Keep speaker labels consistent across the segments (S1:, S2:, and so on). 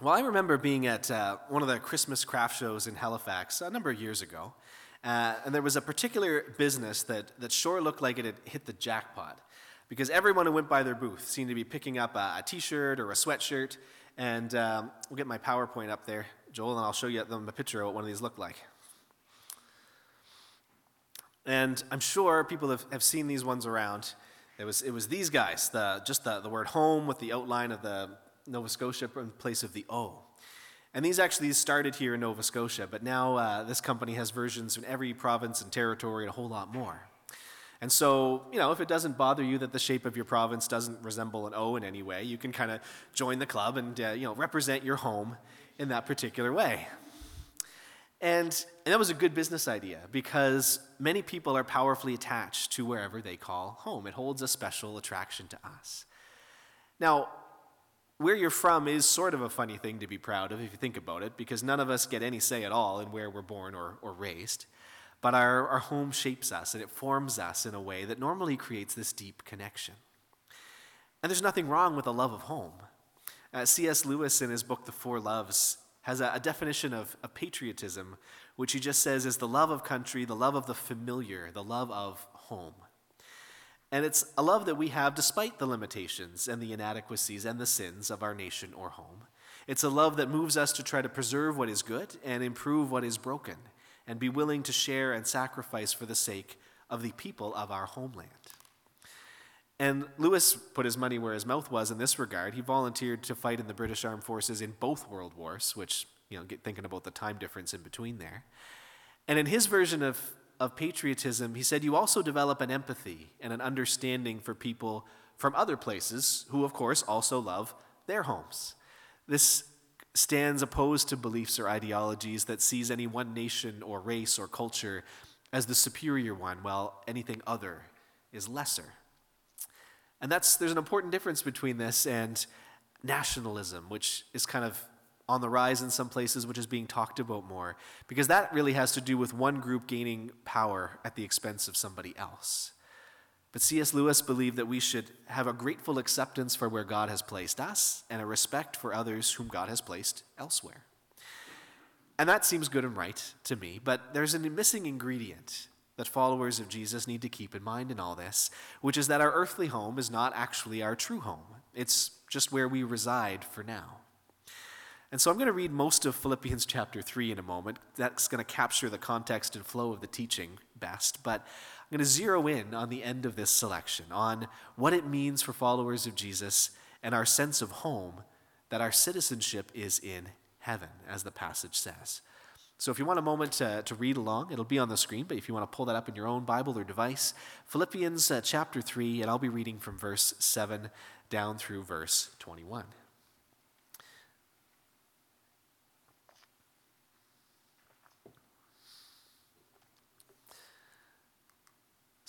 S1: Well, I remember being at uh, one of the Christmas craft shows in Halifax a number of years ago, uh, and there was a particular business that, that sure looked like it had hit the jackpot because everyone who went by their booth seemed to be picking up a a t-shirt or a sweatshirt, and um, we'll get my PowerPoint up there, Joel, and I'll show you them a picture of what one of these looked like. And I'm sure people have, have seen these ones around. It was, it was these guys, the, just the, the word home with the outline of the Nova Scotia in place of the O. And these actually started here in Nova Scotia, but now uh, this company has versions in every province and territory and a whole lot more. And so, you know, if it doesn't bother you that the shape of your province doesn't resemble an O in any way, you can kind of join the club and, uh, you know, represent your home in that particular way. And, and that was a good business idea because many people are powerfully attached to wherever they call home. It holds a special attraction to us. Now, where you're from is sort of a funny thing to be proud of if you think about it, because none of us get any say at all in where we're born or, or raised. But our, our home shapes us and it forms us in a way that normally creates this deep connection. And there's nothing wrong with a love of home. Uh, C.S. Lewis, in his book, The Four Loves, has a, a definition of, of patriotism, which he just says is the love of country, the love of the familiar, the love of home. And it's a love that we have despite the limitations and the inadequacies and the sins of our nation or home. It's a love that moves us to try to preserve what is good and improve what is broken, and be willing to share and sacrifice for the sake of the people of our homeland. And Lewis put his money where his mouth was in this regard. He volunteered to fight in the British Armed Forces in both World Wars, which, you know, get thinking about the time difference in between there. And in his version of, of patriotism, he said, You also develop an empathy and an understanding for people from other places who, of course, also love their homes. This stands opposed to beliefs or ideologies that sees any one nation or race or culture as the superior one, while anything other is lesser. And that's, there's an important difference between this and nationalism, which is kind of on the rise in some places, which is being talked about more, because that really has to do with one group gaining power at the expense of somebody else. But C.S. Lewis believed that we should have a grateful acceptance for where God has placed us and a respect for others whom God has placed elsewhere. And that seems good and right to me, but there's a missing ingredient that followers of Jesus need to keep in mind in all this, which is that our earthly home is not actually our true home. It's just where we reside for now. And so I'm going to read most of Philippians chapter 3 in a moment. That's going to capture the context and flow of the teaching best. But I'm going to zero in on the end of this selection, on what it means for followers of Jesus and our sense of home, that our citizenship is in heaven, as the passage says. So if you want a moment to, to read along, it'll be on the screen, but if you want to pull that up in your own Bible or device, Philippians uh, chapter 3, and I'll be reading from verse 7 down through verse 21.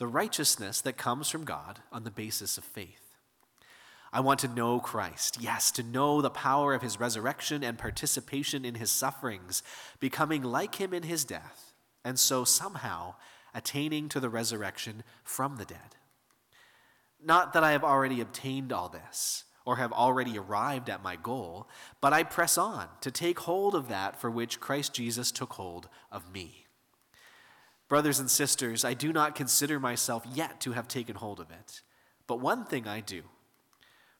S1: the righteousness that comes from God on the basis of faith I want to know Christ. Yes, to know the power of his resurrection and participation in his sufferings, becoming like him in his death, and so somehow attaining to the resurrection from the dead. Not that I have already obtained all this or have already arrived at my goal, but I press on to take hold of that for which Christ Jesus took hold of me. Brothers and sisters, I do not consider myself yet to have taken hold of it, but one thing I do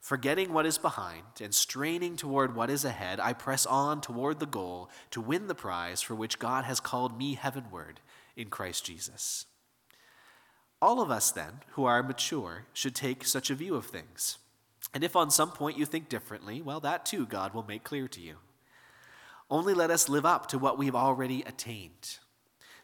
S1: Forgetting what is behind and straining toward what is ahead, I press on toward the goal to win the prize for which God has called me heavenward in Christ Jesus. All of us, then, who are mature, should take such a view of things. And if on some point you think differently, well, that too God will make clear to you. Only let us live up to what we've already attained.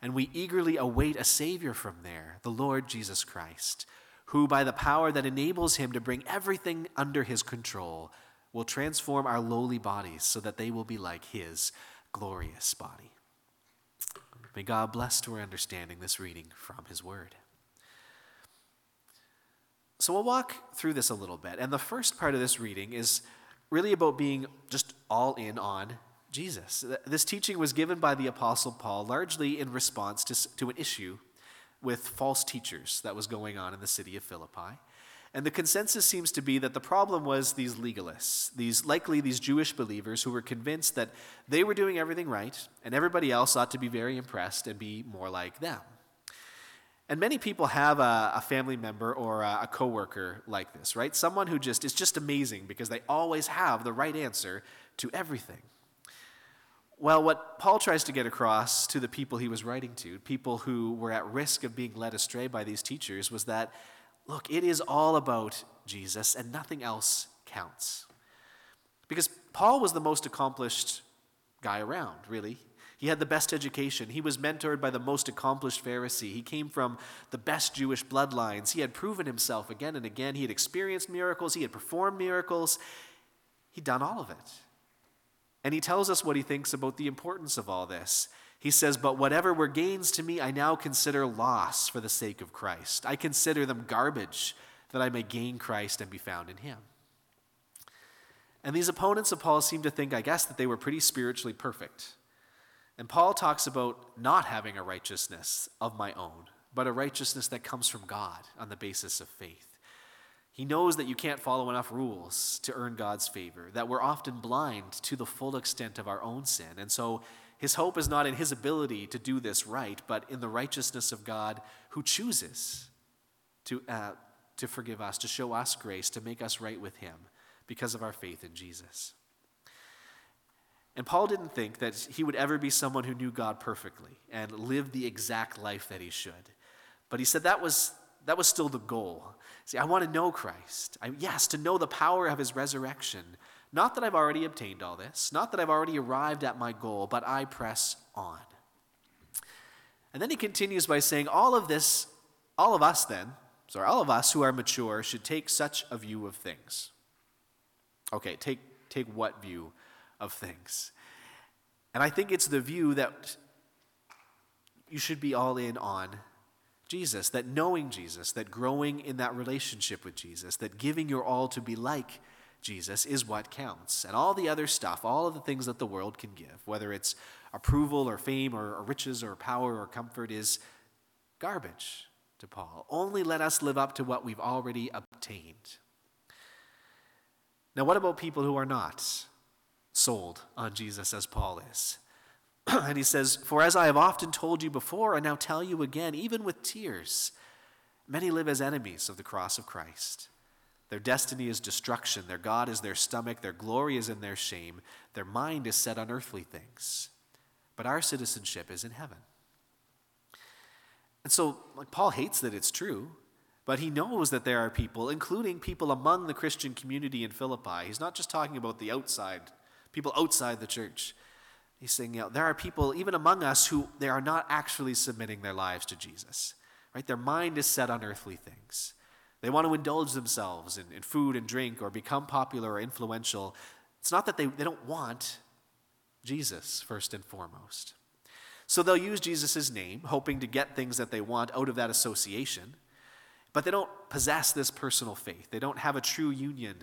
S1: and we eagerly await a Savior from there, the Lord Jesus Christ, who, by the power that enables him to bring everything under his control, will transform our lowly bodies so that they will be like his glorious body. May God bless to our understanding this reading from his word. So we'll walk through this a little bit. And the first part of this reading is really about being just all in on Jesus. This teaching was given by the Apostle Paul largely in response to, to an issue with false teachers that was going on in the city of Philippi. And the consensus seems to be that the problem was these legalists, these likely these Jewish believers who were convinced that they were doing everything right and everybody else ought to be very impressed and be more like them. And many people have a, a family member or a, a coworker like this, right? Someone who just is just amazing because they always have the right answer to everything. Well, what Paul tries to get across to the people he was writing to, people who were at risk of being led astray by these teachers, was that Look, it is all about Jesus and nothing else counts. Because Paul was the most accomplished guy around, really. He had the best education. He was mentored by the most accomplished Pharisee. He came from the best Jewish bloodlines. He had proven himself again and again. He had experienced miracles. He had performed miracles. He'd done all of it. And he tells us what he thinks about the importance of all this. He says, But whatever were gains to me, I now consider loss for the sake of Christ. I consider them garbage that I may gain Christ and be found in him. And these opponents of Paul seem to think, I guess, that they were pretty spiritually perfect. And Paul talks about not having a righteousness of my own, but a righteousness that comes from God on the basis of faith. He knows that you can't follow enough rules to earn God's favor, that we're often blind to the full extent of our own sin. And so his hope is not in his ability to do this right, but in the righteousness of God who chooses to, uh, to forgive us, to show us grace, to make us right with him because of our faith in Jesus. And Paul didn't think that he would ever be someone who knew God perfectly and lived the exact life that he should. But he said that was, that was still the goal. See, I want to know Christ. I, yes, to know the power of his resurrection, not that I've already obtained all this, not that I've already arrived at my goal, but I press on. And then he continues by saying, All of this, all of us then, sorry, all of us who are mature should take such a view of things. Okay, take, take what view of things? And I think it's the view that you should be all in on Jesus, that knowing Jesus, that growing in that relationship with Jesus, that giving your all to be like Jesus is what counts. And all the other stuff, all of the things that the world can give, whether it's approval or fame or, or riches or power or comfort, is garbage to Paul. Only let us live up to what we've already obtained. Now, what about people who are not sold on Jesus as Paul is? and he says, For as I have often told you before, and now tell you again, even with tears, many live as enemies of the cross of Christ. Their destiny is destruction. Their God is their stomach. Their glory is in their shame. Their mind is set on earthly things. But our citizenship is in heaven. And so, like, Paul hates that it's true, but he knows that there are people, including people among the Christian community in Philippi. He's not just talking about the outside, people outside the church. He's saying, you know, there are people, even among us, who they are not actually submitting their lives to Jesus. Right? Their mind is set on earthly things. They want to indulge themselves in, in food and drink or become popular or influential. It's not that they, they don't want Jesus, first and foremost. So they'll use Jesus' name, hoping to get things that they want out of that association, but they don't possess this personal faith. They don't have a true union,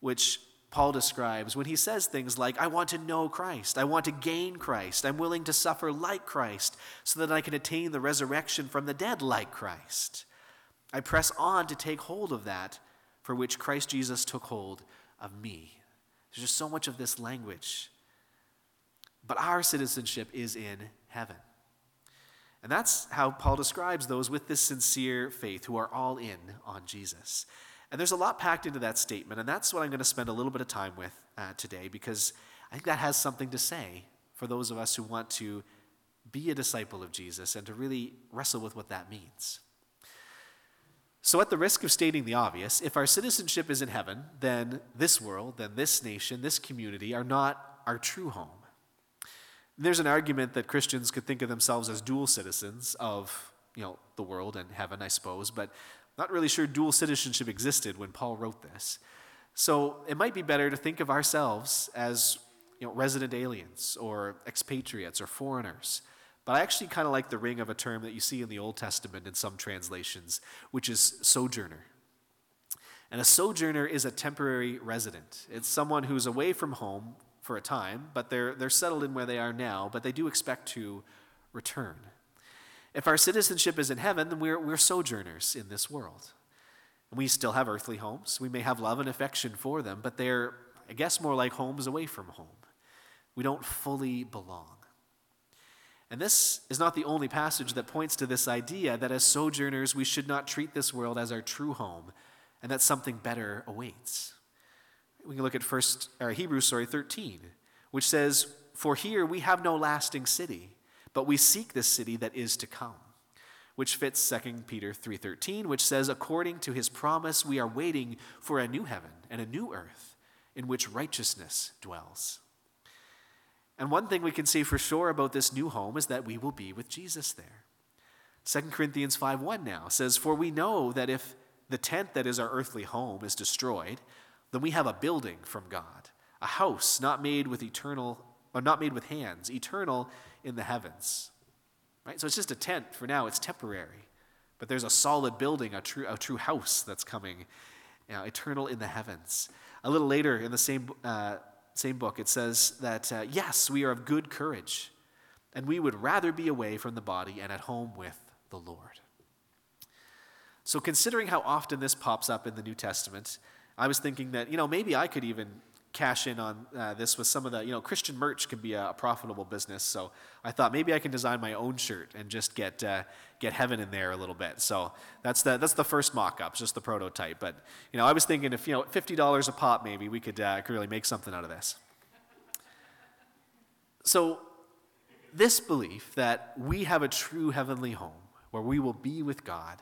S1: which Paul describes when he says things like, I want to know Christ, I want to gain Christ, I'm willing to suffer like Christ so that I can attain the resurrection from the dead like Christ. I press on to take hold of that for which Christ Jesus took hold of me. There's just so much of this language. But our citizenship is in heaven. And that's how Paul describes those with this sincere faith who are all in on Jesus. And there's a lot packed into that statement, and that's what I'm going to spend a little bit of time with uh, today because I think that has something to say for those of us who want to be a disciple of Jesus and to really wrestle with what that means. So, at the risk of stating the obvious, if our citizenship is in heaven, then this world, then this nation, this community are not our true home. There's an argument that Christians could think of themselves as dual citizens of you know, the world and heaven, I suppose, but not really sure dual citizenship existed when Paul wrote this. So it might be better to think of ourselves as you know, resident aliens or expatriates or foreigners. But I actually kind of like the ring of a term that you see in the Old Testament in some translations, which is sojourner. And a sojourner is a temporary resident. It's someone who's away from home for a time, but they're, they're settled in where they are now, but they do expect to return. If our citizenship is in heaven, then we're, we're sojourners in this world. And we still have earthly homes. We may have love and affection for them, but they're, I guess, more like homes away from home. We don't fully belong. And this is not the only passage that points to this idea that as sojourners, we should not treat this world as our true home and that something better awaits. We can look at first, or Hebrews sorry, 13, which says, For here we have no lasting city but we seek this city that is to come which fits 2 peter 3.13 which says according to his promise we are waiting for a new heaven and a new earth in which righteousness dwells. And one thing we can say for sure about this new home is that we will be with jesus there. 2 corinthians 5.1 now says for we know that if the tent that is our earthly home is destroyed then we have a building from god a house not made with eternal or not made with hands eternal in the heavens. Right? So it's just a tent for now, it's temporary. But there's a solid building, a true, a true house that's coming, you know, eternal in the heavens. A little later in the same, uh, same book, it says that, uh, yes, we are of good courage, and we would rather be away from the body and at home with the Lord. So, considering how often this pops up in the New Testament, I was thinking that, you know, maybe I could even cash in on uh, this with some of the, you know, Christian merch can be a, a, profitable business. So I thought maybe I can design my own shirt and just get, uh, get heaven in there a little bit. So that's the, that's the first mock up, just the prototype. But, you know, I was thinking if, you know, $50 a pop, maybe we could, uh, could really make something out of this. So this belief that we have a true heavenly home where we will be with God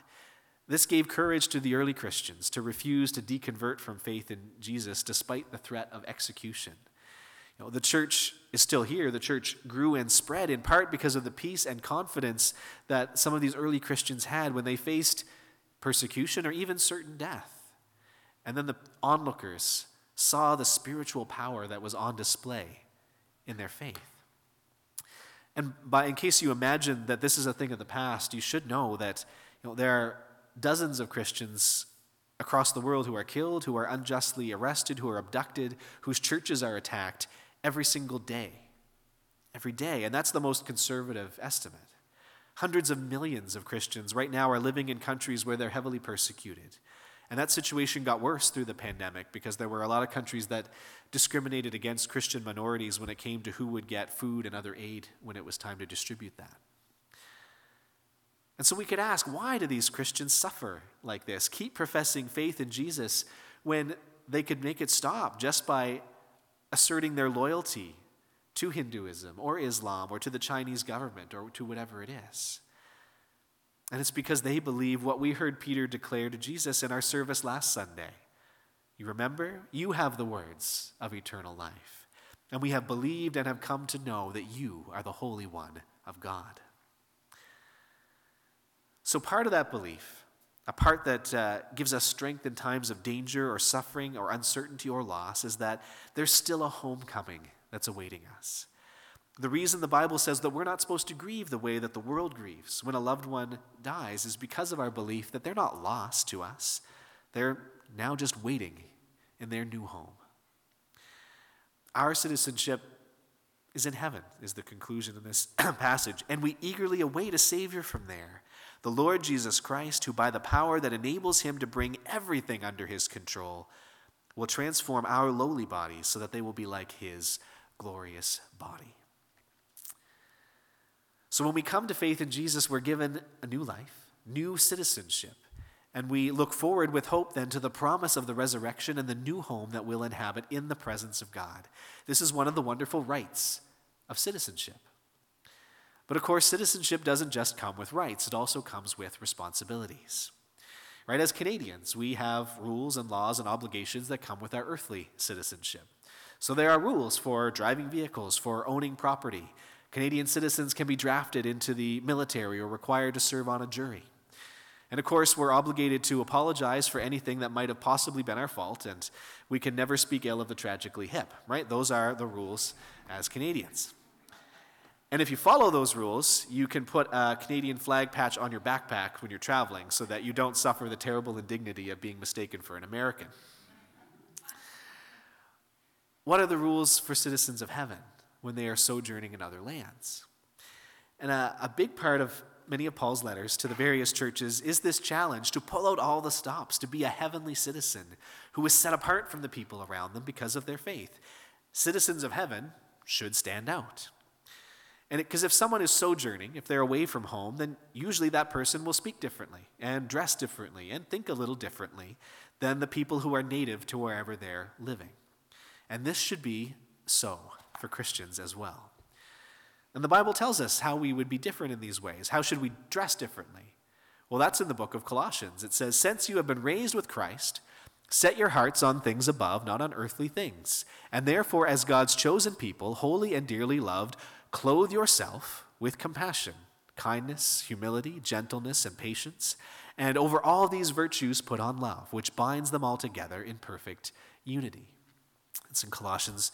S1: this gave courage to the early Christians to refuse to deconvert from faith in Jesus despite the threat of execution. You know, the church is still here. The church grew and spread in part because of the peace and confidence that some of these early Christians had when they faced persecution or even certain death. And then the onlookers saw the spiritual power that was on display in their faith. And by, in case you imagine that this is a thing of the past, you should know that you know, there are dozens of Christians across the world who are killed, who are unjustly arrested, who are abducted, whose churches are attacked every single day. Every day. And that's the most conservative estimate. Hundreds of millions of Christians right now are living in countries where they're heavily persecuted. And that situation got worse through the pandemic because there were a lot of countries that discriminated against Christian minorities when it came to who would get food and other aid when it was time to distribute that. And so we could ask why do these Christians suffer like this? Keep professing faith in Jesus when they could make it stop just by asserting their loyalty to Hinduism or Islam or to the Chinese government or to whatever it is. And it's because they believe what we heard Peter declare to Jesus in our service last Sunday. You remember? You have the words of eternal life. And we have believed and have come to know that you are the Holy One of God. So, part of that belief, a part that uh, gives us strength in times of danger or suffering or uncertainty or loss, is that there's still a homecoming that's awaiting us. The reason the Bible says that we're not supposed to grieve the way that the world grieves when a loved one dies is because of our belief that they're not lost to us. They're now just waiting in their new home. Our citizenship is in heaven, is the conclusion in this passage, and we eagerly await a Savior from there the Lord Jesus Christ, who by the power that enables him to bring everything under his control, will transform our lowly bodies so that they will be like his glorious body. So when we come to faith in Jesus, we're given a new life, new citizenship. And we look forward with hope then to the promise of the resurrection and the new home that we'll inhabit in the presence of God. This is one of the wonderful rights of citizenship. But of course, citizenship doesn't just come with rights, it also comes with responsibilities. Right? As Canadians, we have rules and laws and obligations that come with our earthly citizenship. So there are rules for driving vehicles, for owning property. Canadian citizens can be drafted into the military or required to serve on a jury. And of course, we're obligated to apologize for anything that might have possibly been our fault, and we can never speak ill of the tragically hip, right? Those are the rules as Canadians. And if you follow those rules, you can put a Canadian flag patch on your backpack when you're traveling so that you don't suffer the terrible indignity of being mistaken for an American. What are the rules for citizens of heaven when they are sojourning in other lands? And a, a big part of many of Paul's letters to the various churches is this challenge to pull out all the stops, to be a heavenly citizen who is set apart from the people around them because of their faith. Citizens of heaven should stand out. And because if someone is sojourning, if they're away from home, then usually that person will speak differently and dress differently and think a little differently than the people who are native to wherever they're living. And this should be so for Christians as well. And the Bible tells us how we would be different in these ways. How should we dress differently? Well, that's in the book of Colossians. It says, Since you have been raised with Christ, set your hearts on things above, not on earthly things. And therefore, as God's chosen people, holy and dearly loved, clothe yourself with compassion, kindness, humility, gentleness, and patience. And over all these virtues, put on love, which binds them all together in perfect unity. It's in Colossians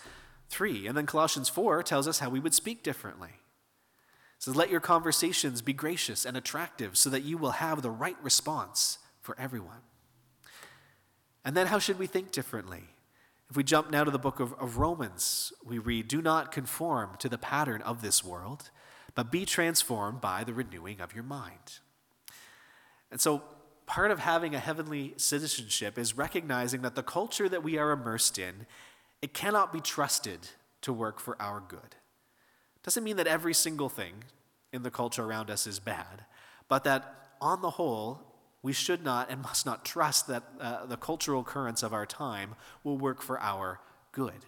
S1: 3. And then Colossians 4 tells us how we would speak differently. It says, Let your conversations be gracious and attractive so that you will have the right response for everyone. And then how should we think differently? If we jump now to the book of, of Romans, we read, Do not conform to the pattern of this world, but be transformed by the renewing of your mind. And so, part of having a heavenly citizenship is recognizing that the culture that we are immersed in it cannot be trusted to work for our good. Doesn't mean that every single thing in the culture around us is bad, but that on the whole, we should not and must not trust that uh, the cultural currents of our time will work for our good.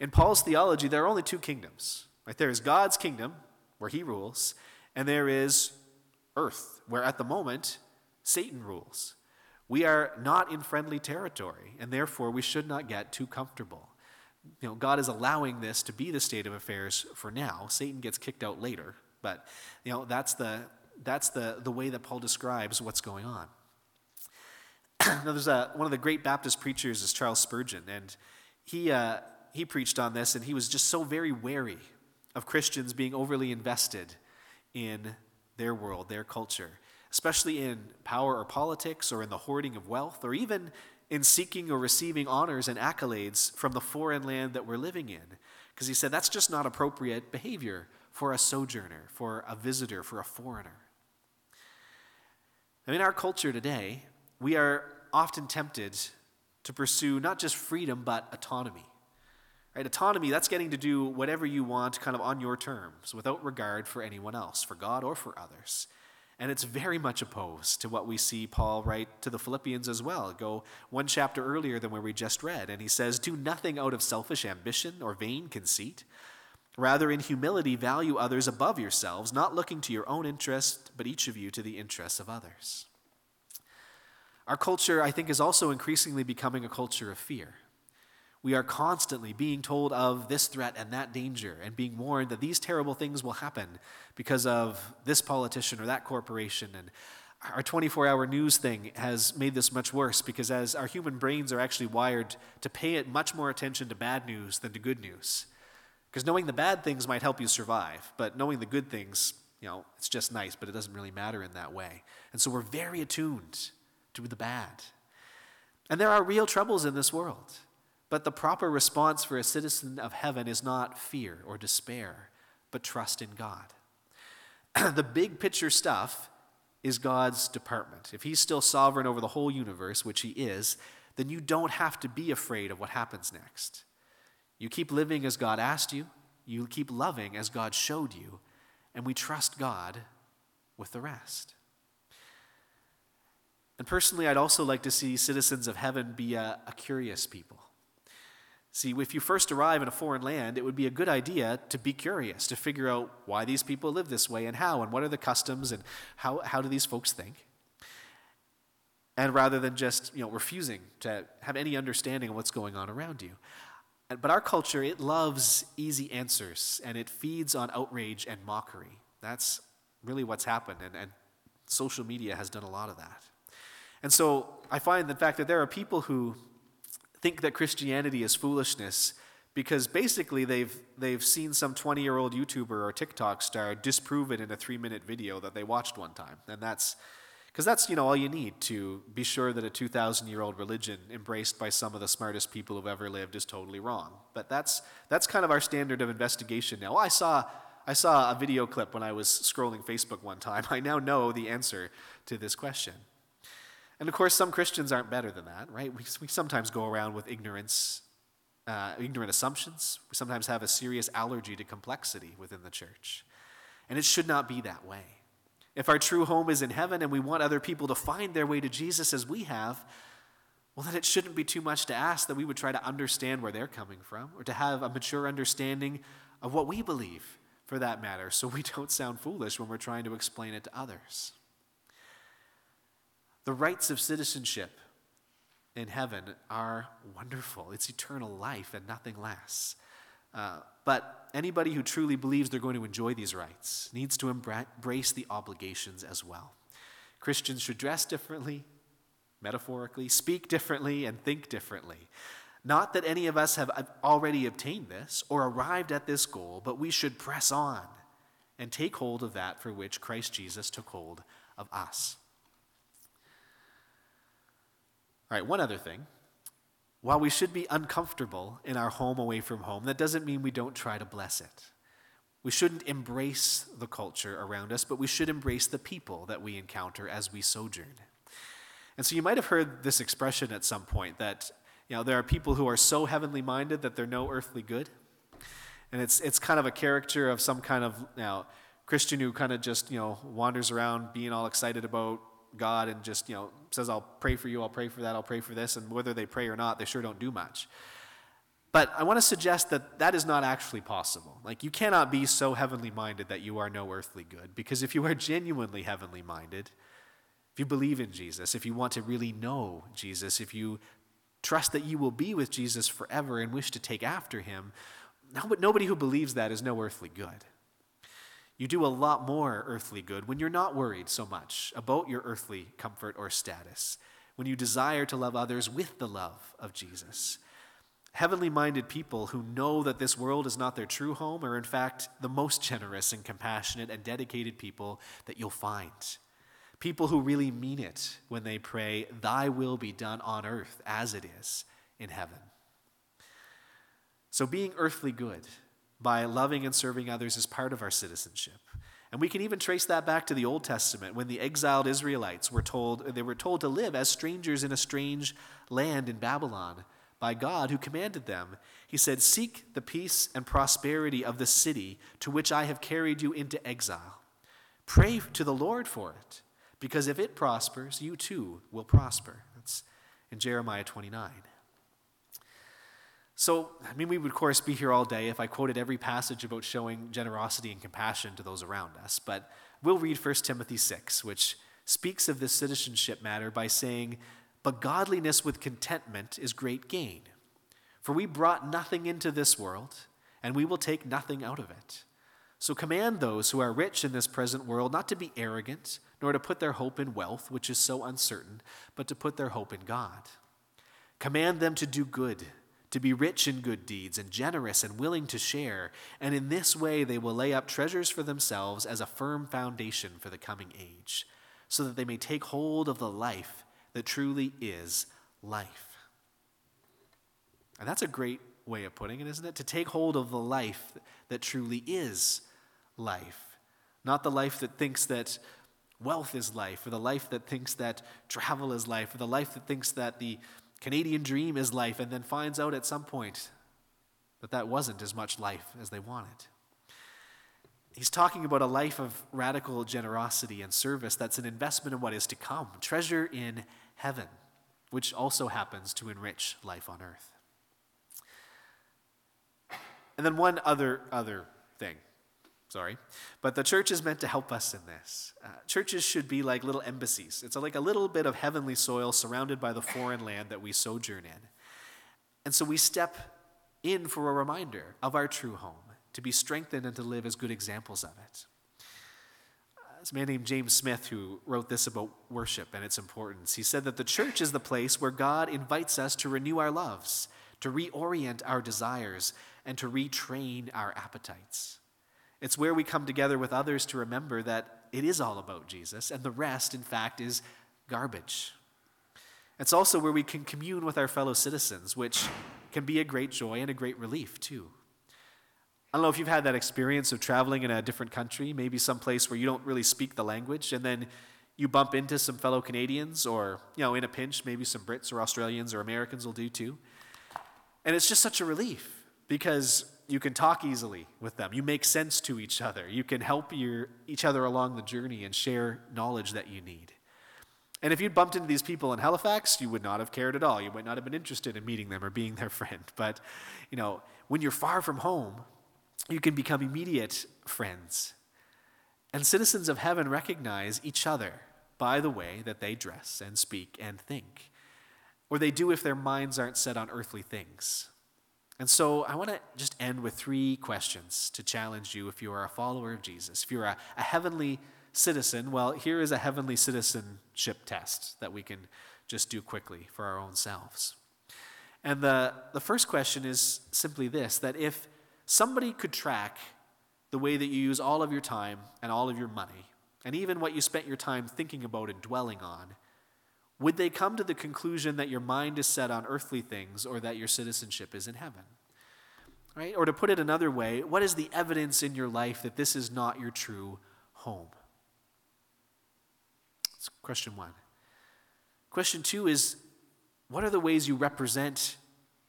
S1: In Paul's theology, there are only two kingdoms. Right? There is God's kingdom, where he rules, and there is earth, where at the moment Satan rules. We are not in friendly territory, and therefore we should not get too comfortable. You know, God is allowing this to be the state of affairs for now. Satan gets kicked out later, but you know, that's the that's the, the way that Paul describes what's going on. now, there's a, one of the great Baptist preachers is Charles Spurgeon, and he, uh, he preached on this, and he was just so very wary of Christians being overly invested in their world, their culture especially in power or politics or in the hoarding of wealth or even in seeking or receiving honors and accolades from the foreign land that we're living in. Because he said that's just not appropriate behavior for a sojourner, for a visitor, for a foreigner. And in our culture today, we are often tempted to pursue not just freedom, but autonomy. Right? Autonomy, that's getting to do whatever you want kind of on your terms, without regard for anyone else, for God or for others. And it's very much opposed to what we see Paul write to the Philippians as well. Go one chapter earlier than where we just read, and he says, Do nothing out of selfish ambition or vain conceit. Rather, in humility, value others above yourselves, not looking to your own interest, but each of you to the interests of others. Our culture, I think, is also increasingly becoming a culture of fear. We are constantly being told of this threat and that danger and being warned that these terrible things will happen because of this politician or that corporation. And our 24 hour news thing has made this much worse because as our human brains are actually wired to pay it much more attention to bad news than to good news. Because knowing the bad things might help you survive, but knowing the good things, you know, it's just nice, but it doesn't really matter in that way. And so we're very attuned to the bad. And there are real troubles in this world. But the proper response for a citizen of heaven is not fear or despair, but trust in God. the big picture stuff is God's department. If He's still sovereign over the whole universe, which He is, then you don't have to be afraid of what happens next. You keep living as God asked you, you keep loving as God showed you, and we trust God with the rest. And personally, I'd also like to see citizens of heaven be a, a curious people. See, if you first arrive in a foreign land, it would be a good idea to be curious, to figure out why these people live this way and how, and what are the customs, and how, how do these folks think. And rather than just you know, refusing to have any understanding of what's going on around you. But our culture, it loves easy answers, and it feeds on outrage and mockery. That's really what's happened, and, and social media has done a lot of that. And so I find the fact that there are people who think that Christianity is foolishness because basically they've, they've seen some 20 year old YouTuber or TikTok star disprove it in a three minute video that they watched one time. And that's because that's you know all you need to be sure that a 2,000 year old religion embraced by some of the smartest people who've ever lived is totally wrong. But that's, that's kind of our standard of investigation now. I saw, I saw a video clip when I was scrolling Facebook one time. I now know the answer to this question. And of course, some Christians aren't better than that, right? We, we sometimes go around with ignorance, uh, ignorant assumptions. We sometimes have a serious allergy to complexity within the church. And it should not be that way. If our true home is in heaven and we want other people to find their way to Jesus as we have, well, then it shouldn't be too much to ask that we would try to understand where they're coming from or to have a mature understanding of what we believe, for that matter, so we don't sound foolish when we're trying to explain it to others. The rights of citizenship in heaven are wonderful. It's eternal life and nothing less. Uh, but anybody who truly believes they're going to enjoy these rights needs to embrace the obligations as well. Christians should dress differently, metaphorically, speak differently, and think differently. Not that any of us have already obtained this or arrived at this goal, but we should press on and take hold of that for which Christ Jesus took hold of us. All right, one other thing. While we should be uncomfortable in our home away from home, that doesn't mean we don't try to bless it. We shouldn't embrace the culture around us, but we should embrace the people that we encounter as we sojourn. And so you might have heard this expression at some point that you know, there are people who are so heavenly minded that they're no earthly good. And it's, it's kind of a character of some kind of you know, Christian who kind of just you know, wanders around being all excited about God and just, you know, says, I'll pray for you, I'll pray for that, I'll pray for this, and whether they pray or not, they sure don't do much. But I want to suggest that that is not actually possible. Like, you cannot be so heavenly minded that you are no earthly good, because if you are genuinely heavenly minded, if you believe in Jesus, if you want to really know Jesus, if you trust that you will be with Jesus forever and wish to take after him, nobody who believes that is no earthly good. You do a lot more earthly good when you're not worried so much about your earthly comfort or status, when you desire to love others with the love of Jesus. Heavenly minded people who know that this world is not their true home are, in fact, the most generous and compassionate and dedicated people that you'll find. People who really mean it when they pray, Thy will be done on earth as it is in heaven. So, being earthly good by loving and serving others as part of our citizenship. And we can even trace that back to the Old Testament when the exiled Israelites were told they were told to live as strangers in a strange land in Babylon by God who commanded them. He said, "Seek the peace and prosperity of the city to which I have carried you into exile. Pray to the Lord for it, because if it prospers, you too will prosper." That's in Jeremiah 29. So, I mean, we would, of course, be here all day if I quoted every passage about showing generosity and compassion to those around us. But we'll read 1 Timothy 6, which speaks of this citizenship matter by saying, But godliness with contentment is great gain. For we brought nothing into this world, and we will take nothing out of it. So command those who are rich in this present world not to be arrogant, nor to put their hope in wealth, which is so uncertain, but to put their hope in God. Command them to do good to be rich in good deeds and generous and willing to share, and in this way they will lay up treasures for themselves as a firm foundation for the coming age, so that they may take hold of the life that truly is life. And that's a great way of putting it, isn't it? To take hold of the life that truly is life. Not the life that thinks that wealth is life, or the life that thinks that travel is life, or the life that thinks that the Canadian dream is life, and then finds out at some point that that wasn't as much life as they wanted. he's talking about a life of radical generosity and service that's an investment in what is to come, treasure in heaven, which also happens to enrich life on earth. And then one other other thing. Sorry. But the church is meant to help us in this. Uh, churches should be like little embassies. It's like a little bit of heavenly soil surrounded by the foreign land that we sojourn in. And so we step in for a reminder of our true home, to be strengthened and to live as good examples of it. There's a man named James Smith who wrote this about worship and its importance. He said that the church is the place where God invites us to renew our loves, to reorient our desires, and to retrain our appetites. It's where we come together with others to remember that it is all about Jesus, and the rest, in fact, is garbage. It's also where we can commune with our fellow citizens, which can be a great joy and a great relief, too. I don't know if you've had that experience of traveling in a different country, maybe some place where you don't really speak the language, and then you bump into some fellow Canadians, or, you know, in a pinch, maybe some Brits or Australians or Americans will do too. And it's just such a relief because you can talk easily with them. You make sense to each other. You can help your, each other along the journey and share knowledge that you need. And if you'd bumped into these people in Halifax, you would not have cared at all. You might not have been interested in meeting them or being their friend. But, you know, when you're far from home, you can become immediate friends. And citizens of heaven recognize each other by the way that they dress and speak and think. Or they do if their minds aren't set on earthly things. And so I want to just end with three questions to challenge you if you are a follower of Jesus. If you're a, a heavenly citizen, well, here is a heavenly citizenship test that we can just do quickly for our own selves. And the, the first question is simply this that if somebody could track the way that you use all of your time and all of your money, and even what you spent your time thinking about and dwelling on, would they come to the conclusion that your mind is set on earthly things or that your citizenship is in heaven? Right? Or to put it another way, what is the evidence in your life that this is not your true home? That's question one. Question two is what are the ways you represent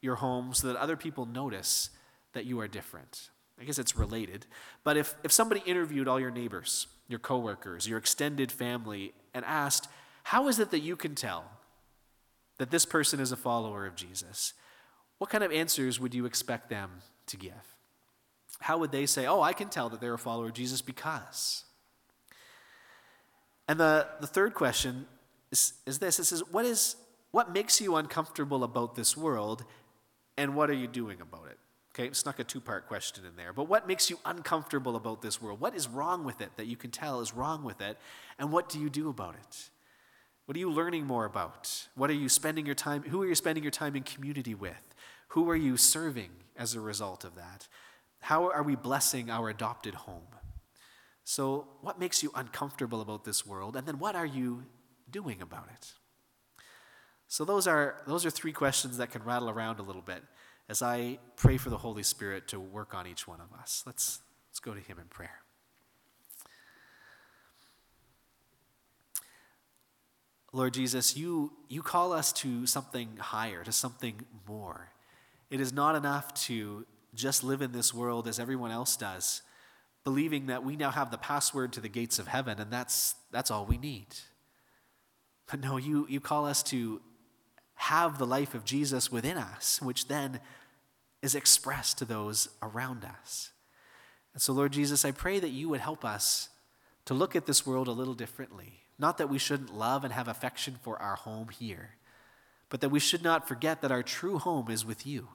S1: your home so that other people notice that you are different? I guess it's related. But if, if somebody interviewed all your neighbors, your coworkers, your extended family, and asked, how is it that you can tell that this person is a follower of Jesus? What kind of answers would you expect them to give? How would they say, Oh, I can tell that they're a follower of Jesus because? And the, the third question is, is this it says, what, is, what makes you uncomfortable about this world, and what are you doing about it? Okay, snuck a two part question in there. But what makes you uncomfortable about this world? What is wrong with it that you can tell is wrong with it? And what do you do about it? What are you learning more about? What are you spending your time, who are you spending your time in community with? Who are you serving as a result of that? How are we blessing our adopted home? So, what makes you uncomfortable about this world? And then what are you doing about it? So, those are, those are three questions that can rattle around a little bit as I pray for the Holy Spirit to work on each one of us. Let's, let's go to Him in prayer. Lord Jesus, you, you call us to something higher, to something more. It is not enough to just live in this world as everyone else does, believing that we now have the password to the gates of heaven and that's, that's all we need. But no, you, you call us to have the life of Jesus within us, which then is expressed to those around us. And so, Lord Jesus, I pray that you would help us to look at this world a little differently not that we shouldn't love and have affection for our home here, but that we should not forget that our true home is with you.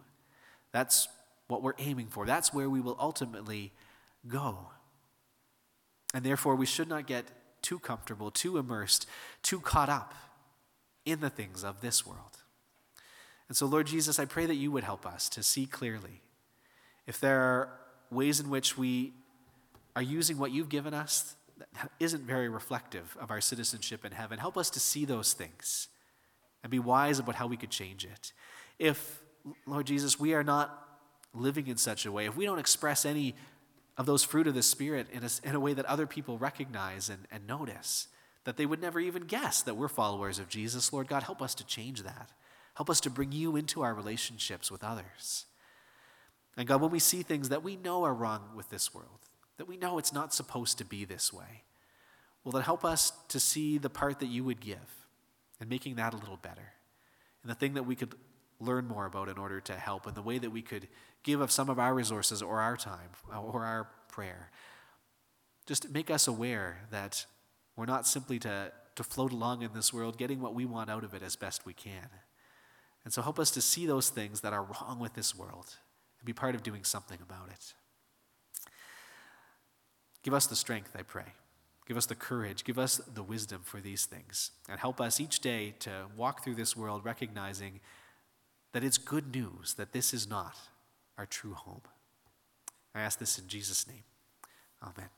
S1: That's what we're aiming for. That's where we will ultimately go. And therefore, we should not get too comfortable, too immersed, too caught up in the things of this world. And so, Lord Jesus, I pray that you would help us to see clearly if there are ways in which we are using what you've given us that isn't very reflective of our citizenship in heaven. Help us to see those things and be wise about how we could change it. If, Lord Jesus, we are not living in such a way, if we don't express any of those fruit of the Spirit in a, in a way that other people recognize and, and notice, that they would never even guess that we're followers of Jesus, Lord God, help us to change that. Help us to bring you into our relationships with others. And God, when we see things that we know are wrong with this world, that we know it's not supposed to be this way. Will that help us to see the part that you would give and making that a little better? And the thing that we could learn more about in order to help, and the way that we could give of some of our resources or our time uh, or our prayer. Just make us aware that we're not simply to, to float along in this world, getting what we want out of it as best we can. And so help us to see those things that are wrong with this world and be part of doing something about it. Give us the strength, I pray. Give us the courage. Give us the wisdom for these things. And help us each day to walk through this world recognizing that it's good news that this is not our true home. I ask this in Jesus' name. Amen.